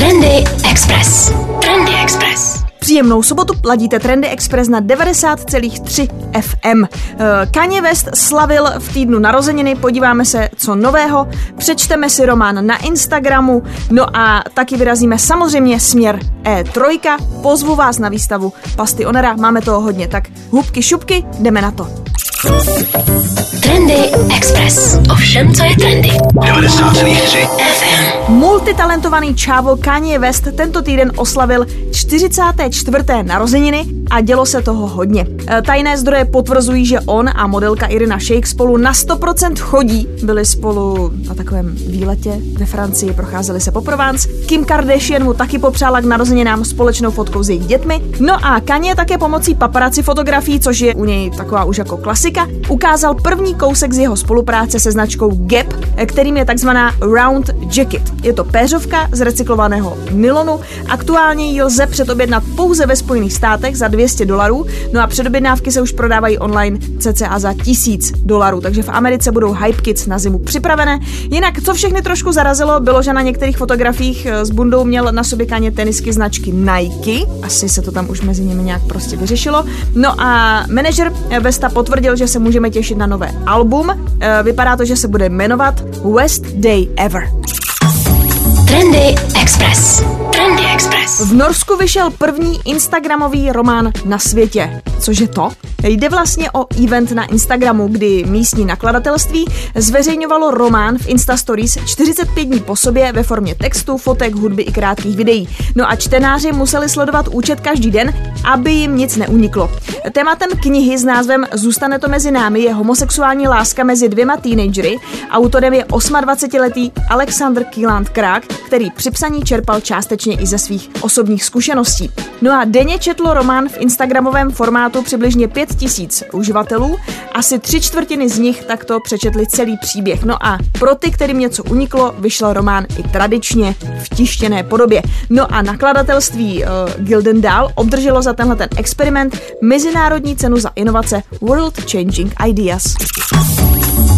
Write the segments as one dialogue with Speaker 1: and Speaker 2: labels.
Speaker 1: Trendy Express. Trendy Express.
Speaker 2: Příjemnou sobotu ladíte Trendy Express na 90,3 FM. Eh, Kanye West slavil v týdnu narozeniny, podíváme se, co nového, přečteme si román na Instagramu, no a taky vyrazíme samozřejmě směr E3. Pozvu vás na výstavu Pasty Onera, máme toho hodně, tak hubky šupky, jdeme na to.
Speaker 1: Trendy Express. Ovšem, co je trendy.
Speaker 3: 90,3
Speaker 1: FM.
Speaker 2: Multitalentovaný čávo Kanye West tento týden oslavil 44. narozeniny a dělo se toho hodně. E, Tajné zdroje potvrzují, že on a modelka Irina Shayk spolu na 100% chodí. Byli spolu na takovém výletě ve Francii, procházeli se po Provence. Kim Kardashian mu taky popřála k narozeninám společnou fotkou s jejich dětmi. No a Kanye také pomocí paparazzi fotografií, což je u něj taková už jako klasika, ukázal první kousek z jeho spolupráce se značkou Gap, kterým je takzvaná Round Jacket. Je to péřovka z recyklovaného nylonu. Aktuálně ji lze předobjednat pouze ve Spojených státech za 200 dolarů, no a předobjednávky se už prodávají online cca za 1000 dolarů, takže v Americe budou hype kits na zimu připravené. Jinak, co všechny trošku zarazilo, bylo, že na některých fotografiích eh, s bundou měl na sobě kaně tenisky značky Nike, asi se to tam už mezi nimi nějak prostě vyřešilo. No a manažer Vesta potvrdil, že se můžeme těšit na nové album. Eh, Vypadá to, že se bude jmenovat West Day Ever.
Speaker 1: Trendy Express. Trendy Express.
Speaker 2: V Norsku vyšel první Instagramový román na světě. Cože to? Jde vlastně o event na Instagramu, kdy místní nakladatelství zveřejňovalo román v Insta Stories 45 dní po sobě ve formě textu, fotek, hudby i krátkých videí. No a čtenáři museli sledovat účet každý den, aby jim nic neuniklo. Tématem knihy s názvem Zůstane to mezi námi je homosexuální láska mezi dvěma teenagery. Autorem je 28-letý Alexander Kieland Krák, který při psaní čerpal částečně i ze svých osobních zkušeností. No a denně četlo román v instagramovém formátu přibližně 5000 uživatelů, asi tři čtvrtiny z nich takto přečetli celý příběh. No a pro ty, kterým něco uniklo, vyšel román i tradičně v tištěné podobě. No a nakladatelství uh, Gildendal obdrželo za tenhle ten experiment mezinárodní cenu za inovace World Changing Ideas.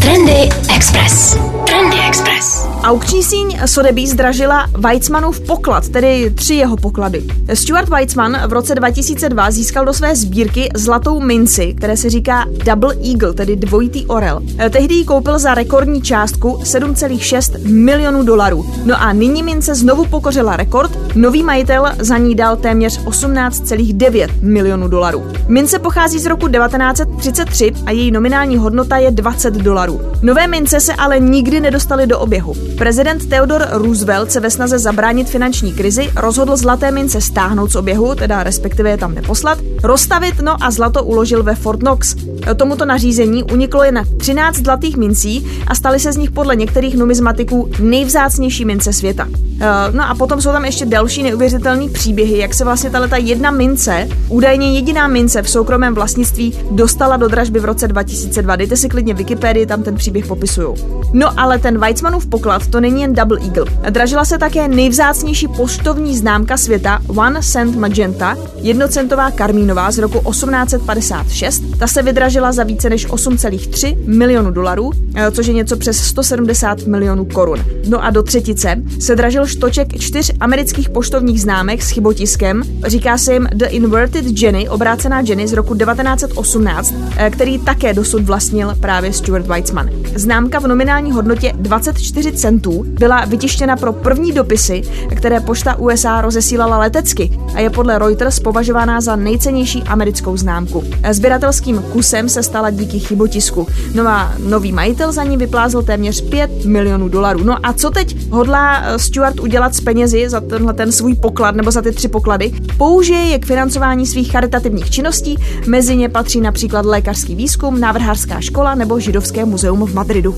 Speaker 1: Trendy Express. Trendy Express.
Speaker 2: Aukční síň Sotheby's zdražila Weizmannův poklad, tedy tři jeho poklady. Stuart Weitzman v roce 2002 získal do své sbírky zlatou minci, které se říká Double Eagle, tedy dvojitý orel. Eh, Tehdy ji koupil za rekordní částku 7,6 milionů dolarů. No a nyní mince znovu pokořila rekord, nový majitel za ní dal téměř 18,9 milionů dolarů. Mince pochází z roku 1933 a její nominální hodnota je 20 dolarů. Nové mince se ale nikdy nedostaly do oběhu. Prezident Theodore Roosevelt se ve snaze zabránit finanční krizi rozhodl zlaté mince stáhnout z oběhu, teda respektive je tam neposlat, rozstavit no a zlato uložil ve Fort Knox. Tomuto nařízení uniklo jen 13 zlatých mincí a staly se z nich podle některých numizmatiků nejvzácnější mince světa. Eh, No a potom jsou tam ještě další neuvěřitelné příběhy, jak se vlastně tato jedna mince, údajně jediná mince v soukromém vlastnictví, dostala do dražby v roce 2002. Dejte si klidně Wikipedii, tam ten příběh popisují. No ale ten Weizmannův poklad to není jen Double Eagle. Dražila se také nejvzácnější poštovní známka světa One Cent Magenta, jednocentová karmínová z roku 1856. Ta se vydražila za více než 8,3 milionu dolarů, eh, což je něco přes 170 milionů korun. No a do třetice se dražil štoček čtyř amerických poštovních známek s chybotiskem, říká se jim The Inverted Jenny, obrácená Jenny z roku 1918, eh, který také dosud vlastnil právě Stuart Weitzman. Známka v nominální hodnotě 24 centů byla vytištěna pro první dopisy, které pošta USA rozesílala letecky a je podle Reuters považována za nejcennější americkou známku. Sběratelským kusem se stala díky chybotisku. No a nový majitel za ní vyplázl téměř 5 milionů dolarů. No a co teď hodlá eh, Stuart udělat s penězi za tenhle ten svůj poklad nebo za ty tři poklady? Použije je k financování svých charitativních činností, mezi ně patří například lékařský výzkum, návrhářská škola nebo židovské muzeum v Madridu.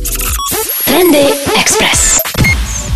Speaker 1: Trendy Express.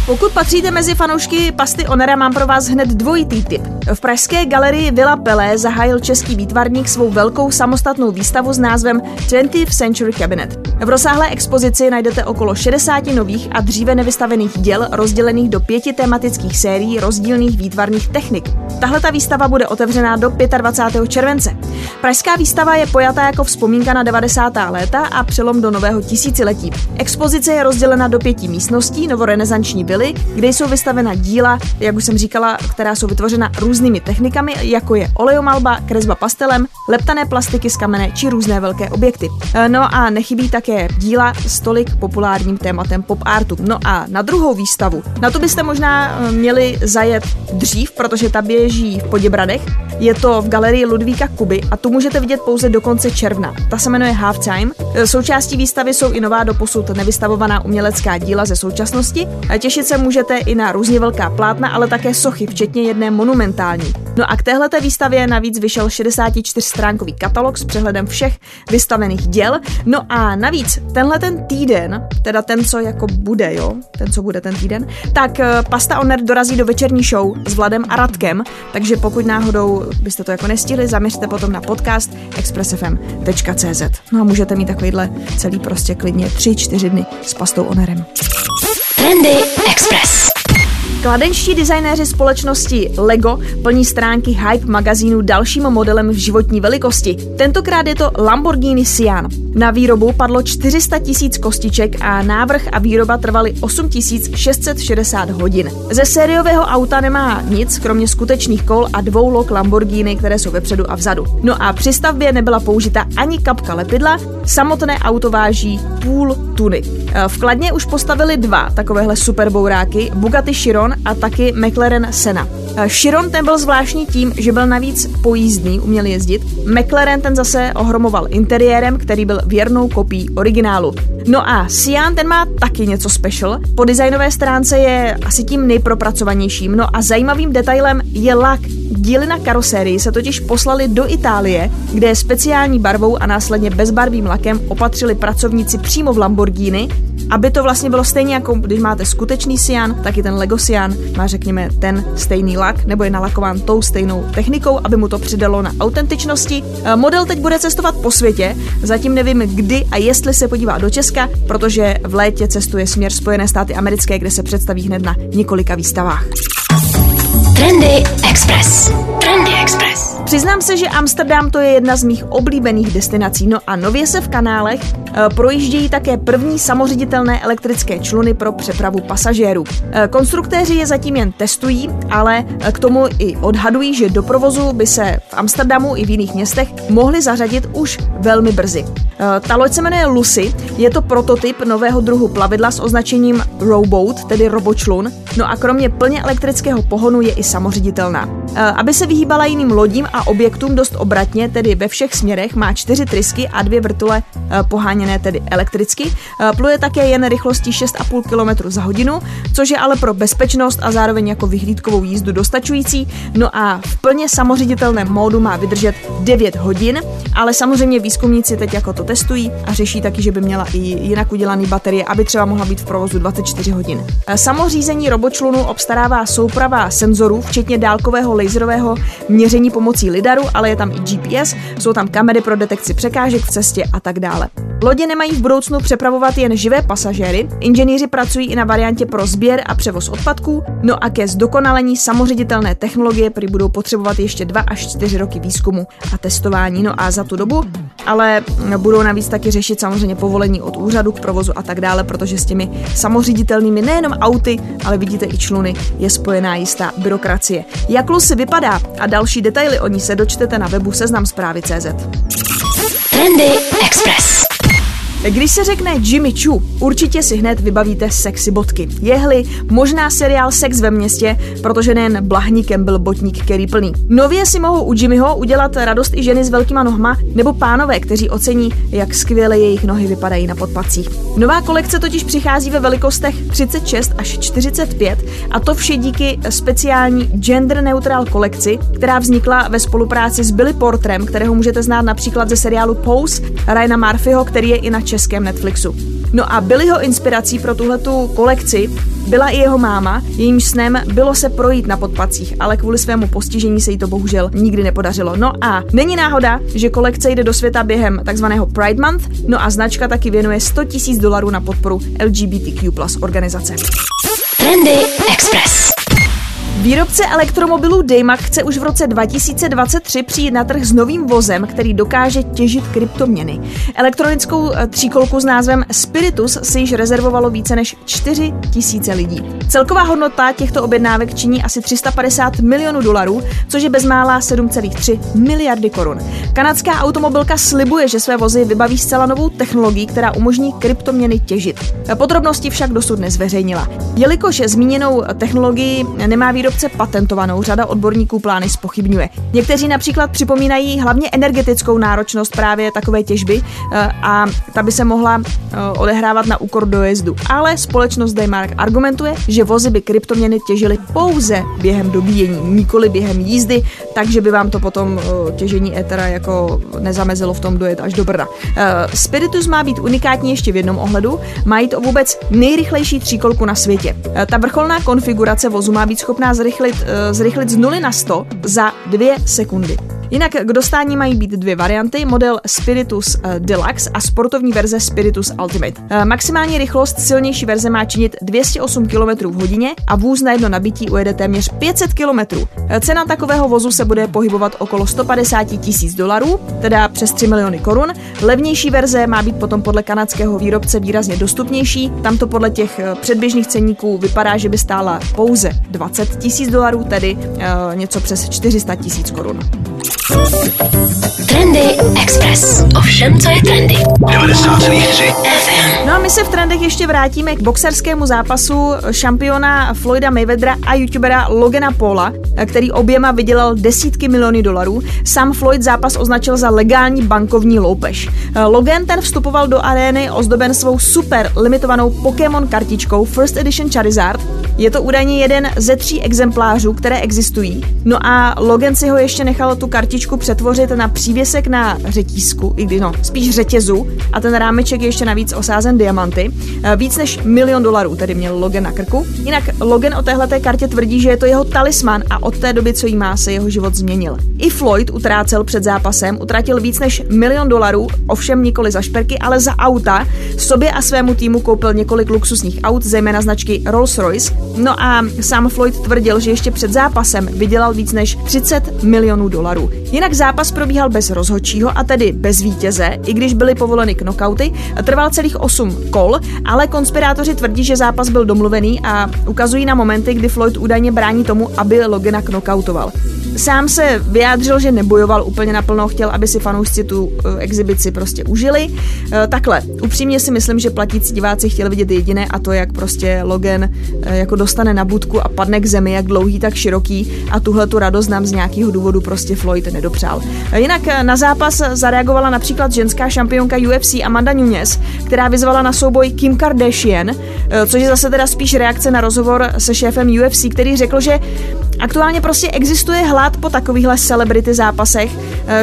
Speaker 2: Pokud patříte mezi fanoušky pasty Onera, mám pro vás hned dvojitý tip. V pražské galerii Villa Pelé zahájil český výtvarník svou velkou samostatnou výstavu s názvem 20th Century Cabinet. V rozsáhlé expozici najdete okolo 60 nových a dříve nevystavených děl rozdělených do pěti tematických sérií rozdílných výtvarných technik. Tahle ta výstava bude otevřená do 25. července. Pražská výstava je pojatá jako vzpomínka na 90. léta a přelom do nového tisíciletí. Expozice je rozdělena do pěti místností novorenesanční vily, kde jsou vystavena díla, jak už jsem říkala, která jsou vytvořena různými technikami, jako je olejomalba, kresba pastelem, leptané plastiky z kamene či různé velké objekty. No a nechybí také díla s tolik populárním tématem pop artu. No a na druhou výstavu, na to byste možná eh, měli zajet dřív, protože ta běží v Poděbradech. Je to v galerii Ludvíka Kuby a tu můžete vidět pouze do konce června. Ta se jmenuje Half Time. Eh, součástí výstavy jsou i nová doposud nevystavovaná umělecká díla ze současnosti. Těšit se můžete i na různě velká plátna, ale také sochy, včetně jedné monumentální. No a k téhleté výstavě navíc vyšel 64-stránkový katalog s přehledem všech vystavených děl. No a navíc tenhle ten týden, teda ten, co jako bude, jo, ten, co bude ten týden, tak eh, Pasta Oner dorazí do večerní show s Vladem a Radkem, takže pokud náhodou byste to jako nestihli, zaměřte potom na podcast expressfm.cz. No a můžete mít takovýhle celý prostě klidně 3-4 dny s Pastou Onerem.
Speaker 1: Trendy Express.
Speaker 2: Kladenští designéři společnosti LEGO plní stránky Hype magazínu dalším modelem v životní velikosti. Tentokrát je to Lamborghini Sian. Na výrobu padlo 400 tisíc kostiček a návrh a výroba trvaly 8660 hodin. Ze sériového auta nemá nic, kromě skutečných kol a dvou lok Lamborghini, které jsou vepředu a vzadu. No a při stavbě nebyla použita ani kapka lepidla, samotné auto váží půl tuny. V Kladně už postavili dva takovéhle superbouráky, Bugatti Chiron a taky McLaren Senna. Chiron ten byl zvláštní tím, že byl navíc pojízdný, uměl jezdit. McLaren ten zase ohromoval interiérem, který byl věrnou kopií originálu. No a Sian ten má taky něco special. Po designové stránce je asi tím nejpropracovanějším. No a zajímavým detailem je lak. Díly na karosérii se totiž poslali do Itálie, kde speciální barvou a následně bezbarvým lakem opatřili pracovníci přímo v Lamborghini, aby to vlastně bylo stejně jako když máte skutečný Sian, tak i ten Lego Sian má řekněme ten stejný lak, nebo je nalakován tou stejnou technikou, aby mu to přidalo na autentičnosti. Eh, model teď bude cestovat po světě, zatím nevím kdy a jestli se podívá do Česka, protože v létě cestuje směr Spojené státy americké, kde se představí hned na několika výstavách.
Speaker 1: Trendy Express. Trendy Express.
Speaker 2: Přiznám se, že Amsterdam to je jedna z mých oblíbených destinací, no a nově se v kanálech e, projíždějí také první samoředitelné elektrické čluny pro přepravu pasažérů. E, konstruktéři je zatím jen testují, ale e, k tomu i odhadují, že do provozu by se v Amsterdamu i v jiných městech mohli zařadit už velmi brzy. Ta loď se jmenuje Lucy, je to prototyp nového druhu plavidla s označením Rowboat, tedy robočlun, no a kromě plně elektrického pohonu je i samoředitelná. Aby se vyhýbala jiným lodím a objektům dost obratně, tedy ve všech směrech, má čtyři trysky a dvě vrtule e, poháněné tedy elektricky. E, pluje také jen rychlostí 6,5 km za hodinu, což je ale pro bezpečnost a zároveň jako vyhlídkovou jízdu dostačující. No a v plně samoředitelném módu má vydržet 9 hodin, ale samozřejmě výzkumníci teď jako to testují a řeší taky, že by měla i jinak udělaný baterie, aby třeba mohla být v provozu 24 hodin. Samořízení robočlunu obstarává souprava senzorů, včetně dálkového laserového měření pomocí lidaru, ale je tam i GPS, jsou tam kamery pro detekci překážek v cestě a tak dále. Lodě nemají v budoucnu přepravovat jen živé pasažéry, inženýři pracují i na variantě pro sběr a převoz odpadků, no a ke zdokonalení samoředitelné technologie prý budou potřebovat ještě 2 až 4 roky výzkumu a testování. No a za tu dobu ale budou navíc taky řešit samozřejmě povolení od úřadu k provozu a tak dále, protože s těmi samoředitelnými nejenom auty, ale vidíte i čluny, je spojená jistá byrokracie. Jak Lucy vypadá a další detaily o ní se dočtete na webu Seznam CZ.
Speaker 1: Trendy Express.
Speaker 2: Když se řekne Jimmy Choo, určitě si hned vybavíte sexy bodky. Jehly, možná seriál Sex ve městě, protože nejen blahníkem byl botník který plný. Nově si mohou u Jimmyho udělat radost i ženy s velkýma nohma nebo pánové, kteří ocení, jak skvěle jejich nohy vypadají na podpacích. Nová kolekce totiž přichází ve velikostech 36 až 45 a to vše díky speciální gender neutral kolekci, která vznikla ve spolupráci s Billy Portrem, kterého můžete znát například ze seriálu Pose Ryana Murphyho, který je i na českém Netflixu. No a Billyho inspirací pro tuhletu kolekci byla i jeho máma, jejímž snem bylo se projít na podpacích, ale kvůli svému postižení se jí to bohužel nikdy nepodařilo. No a není náhoda, že kolekce jde do světa během takzvaného Pride Month, no a značka taky věnuje 100 000 dolarů na podporu LGBTQ plus organizace.
Speaker 1: Trendy Express.
Speaker 2: Výrobce elektromobilů Daymak chce už v roce 2023 přijít na trh s novým vozem, který dokáže těžit kryptoměny. Elektronickou eh, tříkolku s názvem Spiritus si již rezervovalo více než 4 tisíce lidí. Celková hodnota těchto objednávek činí asi 350 milionů dolarů, což je bezmála 7,3 miliardy korun. Kanadská automobilka slibuje, že své vozy vybaví zcela novou technologií, která umožní kryptoměny těžit. Podrobnosti však dosud nezveřejnila. Jelikož zmíněnou technologii nemá výrobce patentovanou, řada odborníků plány spochybňuje. Někteří například připomínají hlavně energetickou náročnost právě takové těžby eh, a ta by se mohla eh, odehrávat na úkor dojezdu. Ale společnost Daymark argumentuje, že vozy by kryptoměny těžily pouze během dobíjení, nikoli během jízdy, takže by vám to potom eh, těžení etera jako nezamezilo v tom dojet až do Brna. Spiritus má být unikátní ještě v jednom ohledu, má jít o vůbec nejrychlejší tříkolku na světě. Ta vrcholná konfigurace vozu má být schopná zrychlit, zrychlit z 0 na 100 za 2 sekundy. Jinak k dostání mají být dvě varianty, model Spiritus uh, Deluxe a sportovní verze Spiritus Ultimate. Uh, maximální rychlost silnější verze má činit 208 km v hodině a vůz na jedno nabití ujede téměř 500 km. Uh, cena takového vozu se bude pohybovat okolo 150 tisíc dolarů, teda přes 3 miliony korun. Levnější verze má být potom podle kanadského výrobce výrazně dostupnější. Tam to podle těch předběžných ceníků vypadá, že by stála pouze 20 tisíc dolarů, tedy něco přes 400 tisíc korun.
Speaker 1: Trendy Express. Ovšem, co je trendy. 90,3 FM.
Speaker 2: No a my se v trendech ještě vrátíme k boxerskému zápasu šampiona Floyda Mayweathera a youtubera Logana Paula, který oběma vydělal desítky milionů dolarů. Sam Floyd zápas označil za legální bankovní loupež. Logan ten vstupoval do arény ozdoben svou super limitovanou Pokémon kartičkou First Edition Charizard. Je to údajně jeden ze tří exemplářů, které existují. No a Logan si ho ještě nechal tu kartičku přetvořit na přívěsek na řetízku, i když no, spíš řetězu a ten rámeček je ještě navíc osázen diamanty. Eh, víc než milion dolarů tedy měl Logan na krku. Jinak Logan o téhleté kartě tvrdí, že je to jeho talisman a od té doby, co jí má, se jeho život změnil. I Floyd utrácel před zápasem, utratil víc než milion dolarů, ovšem nikoli za šperky, ale za auta. Sobě a svému týmu koupil několik luxusních aut, zejména značky Rolls-Royce. No a sám Floyd tvrdil, že ještě před zápasem vydělal víc než 30 milionů dolarů. Jinak zápas probíhal bez rozhodčího a tedy bez vítěze, i když byly povoleny knockouty. Trval celých 8 kol, ale konspirátoři tvrdí, že zápas byl domluvený a ukazují na momenty, kdy Floyd údajně brání tomu, aby Logana knockoutoval. Sám se vyjádřil, že nebojoval úplně naplno, chtěl, aby si fanoušci tu uh, exibici prostě užili. Uh, takhle, upřímně si myslím, že platící diváci chtěli vidět jediné a to, jak prostě Logan uh, jako dostane na budku a padne k zemi, jak dlouhý, tak široký a tuhle tu radost nám z nějakého důvodu prostě Floyd nedopřál. Jinak na zápas zareagovala například ženská šampionka UFC Amanda Nunes, která vyzvala na souboj Kim Kardashian, což je zase teda spíš reakce na rozhovor se šéfem UFC, který řekl, že aktuálně prostě existuje hlad po takovýchhle celebrity zápasech,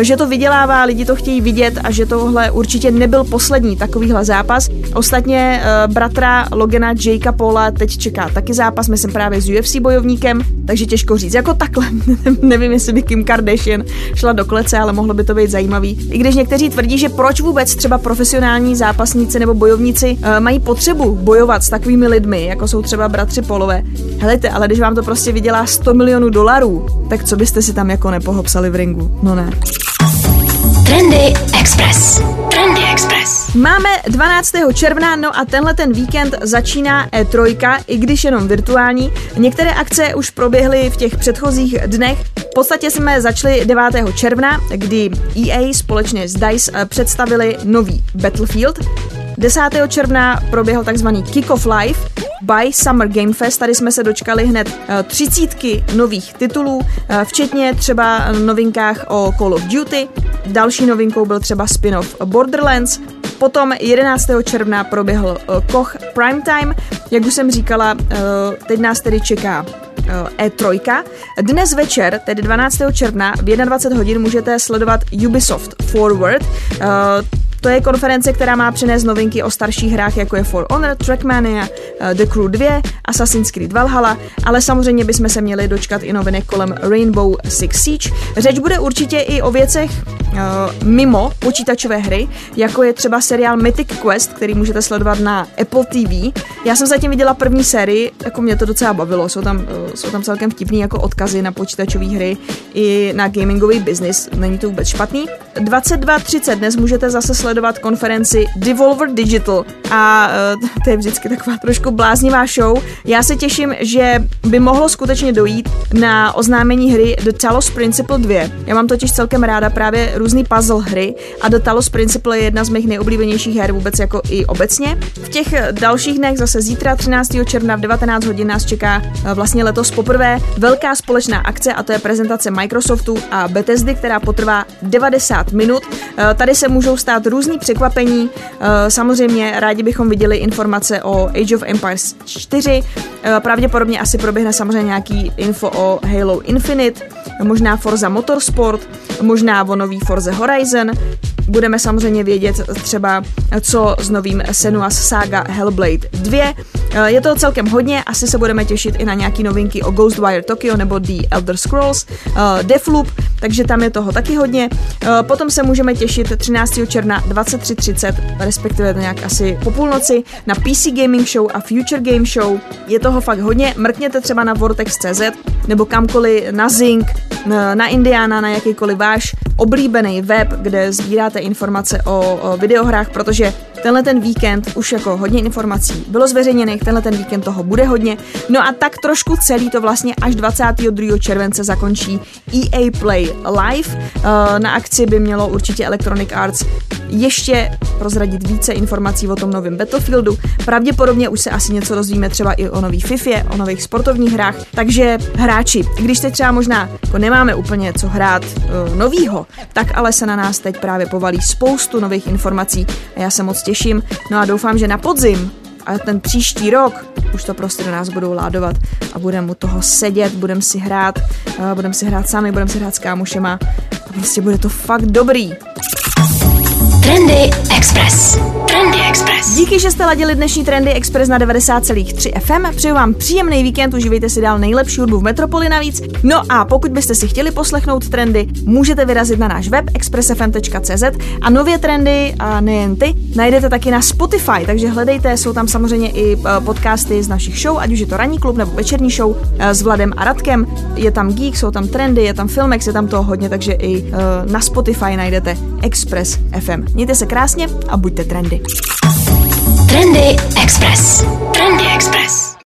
Speaker 2: že to vydělává, lidi to chtějí vidět a že tohle určitě nebyl poslední takovýhle zápas. Ostatně bratra Logana Jakea Paula teď čeká taky zápas, myslím právě s UFC bojovníkem, takže těžko říct. Jako takhle, nevím, jestli by Kim Kardashian šla do klece, ale mohlo by to být zajímavý. I když někteří tvrdí, že proč vůbec třeba profesionální zápasníci nebo bojovníci uh, mají potřebu bojovat s takovými lidmi, jako jsou třeba bratři Polové. Helejte, ale když vám to prostě vydělá 100 milionů dolarů, tak co byste si tam jako nepohopsali v ringu? No ne.
Speaker 1: Trendy Express. Trendy Express.
Speaker 2: Máme 12. června, no a tenhle ten víkend začíná E3, i když jenom virtuální. Některé akce už proběhly v těch předchozích dnech. V podstatě jsme začali 9. června, kdy EA společně s DICE eh, představili nový Battlefield. 10. června proběhl takzvaný Kick-Off Live by Summer Game Fest. Tady jsme se dočkali hned eh, třicítky nových titulů, eh, včetně třeba novinkách o Call of Duty. Další novinkou byl třeba spin-off Borderlands. Potom 11. června proběhl Koch Primetime. Jak už jsem říkala, teď nás tedy čeká E3. Dnes večer, tedy 12. června v 21 hodin můžete sledovat Ubisoft Forward. To je konference, která má přinést novinky o starších hrách, jako je For Honor, Trackmania, eh, The Crew 2, Assassin's Creed Valhalla, ale samozřejmě bychom se měli dočkat i novinek kolem Rainbow Six Siege. Řeč bude určitě i o věcech uh, mimo počítačové hry, jako je třeba seriál Mythic Quest, který můžete sledovat na Apple TV. Já jsem zatím viděla první sérii, jako mě to docela bavilo, jsou tam, uh, jsou tam celkem vtipný jako odkazy na počítačové hry i na gamingový business, není to vůbec špatný. 22.30 dnes můžete zase sledovat konferenci Devolver Digital a uh, to je vždycky taková trošku bláznivá show. Já se těším, že by mohlo skutečně dojít na oznámení hry The Talos Principle 2. Já mám totiž celkem ráda právě různý puzzle hry a The Talos Principle je jedna z mých nejoblíbenějších her vůbec jako i obecně. V těch dalších dnech zase zítra 13. června v 19 hodin nás čeká eh, vlastně letos poprvé velká společná akce a to je prezentace Microsoftu a Bethesdy, která potrvá 90 minut. Eh, tady se můžou stát různý překvapení. Eh, samozřejmě rádi bychom viděli informace o Age of Empires 4. Pravděpodobně asi proběhne samozřejmě nějaký info o Halo Infinite, možná Forza Motorsport, možná o nový Forza Horizon, Budeme samozřejmě vědět třeba, co s novým Senua's Saga Hellblade 2. Eh, je to celkem hodně, asi se budeme těšit i na nějaký novinky o Ghostwire Tokyo nebo The Elder Scrolls, uh, Deathloop, takže tam je toho taky hodně. Uh, potom se můžeme těšit 13. června 23.30, respektive to nějak asi po půlnoci, na PC Gaming Show a Future Game Show. Je toho fakt hodně, mrkněte třeba na Vortex.cz nebo kamkoliv na Zing, na Indiana, na jakýkoliv váš oblíbený web, kde sbíráte informace o, videohrách, protože tenhle ten víkend už jako hodně informací bylo zveřejněných, tenhle ten víkend toho bude hodně. No a tak trošku celý to vlastně až 22. července zakončí EA Play Live. Eh, na akci by mělo určitě Electronic Arts ještě prozradit více informací o tom novém Battlefieldu. Pravděpodobně už se asi něco dozvíme třeba i o nový FIFA, o nových sportovních hrách. Takže hráči, když teď třeba možná jako nemáme úplně co hrát uh, novýho, tak ale se na nás teď právě povalí spoustu nových informací a já se moc těším. No a doufám, že na podzim a ten příští rok už to prostě do nás budou ládovat a budeme u toho sedět, budeme si hrát, uh, budeme si hrát sami, budeme si hrát s kámošema a prostě bude to fakt dobrý.
Speaker 1: Trendy Express. Trendy Express.
Speaker 2: Díky, že jste ladili dnešní Trendy Express na 90,3 FM. Přeju vám příjemný víkend, užívejte si dál nejlepší hudbu v Metropoli navíc. No a pokud byste si chtěli poslechnout trendy, můžete vyrazit na náš web expressfm.cz a nově trendy, a nejen ty, najdete taky na Spotify, takže hledejte, jsou tam samozřejmě i e, podcasty z našich show, ať už je to ranní klub nebo večerní show e, s Vladem a Radkem. Je tam Geek, jsou tam trendy, je tam Filmex, je tam toho hodně, takže i e, na Spotify najdete Express FM. Mějte se krásně a buďte trendy.
Speaker 1: Trendy Express. Trendy Express.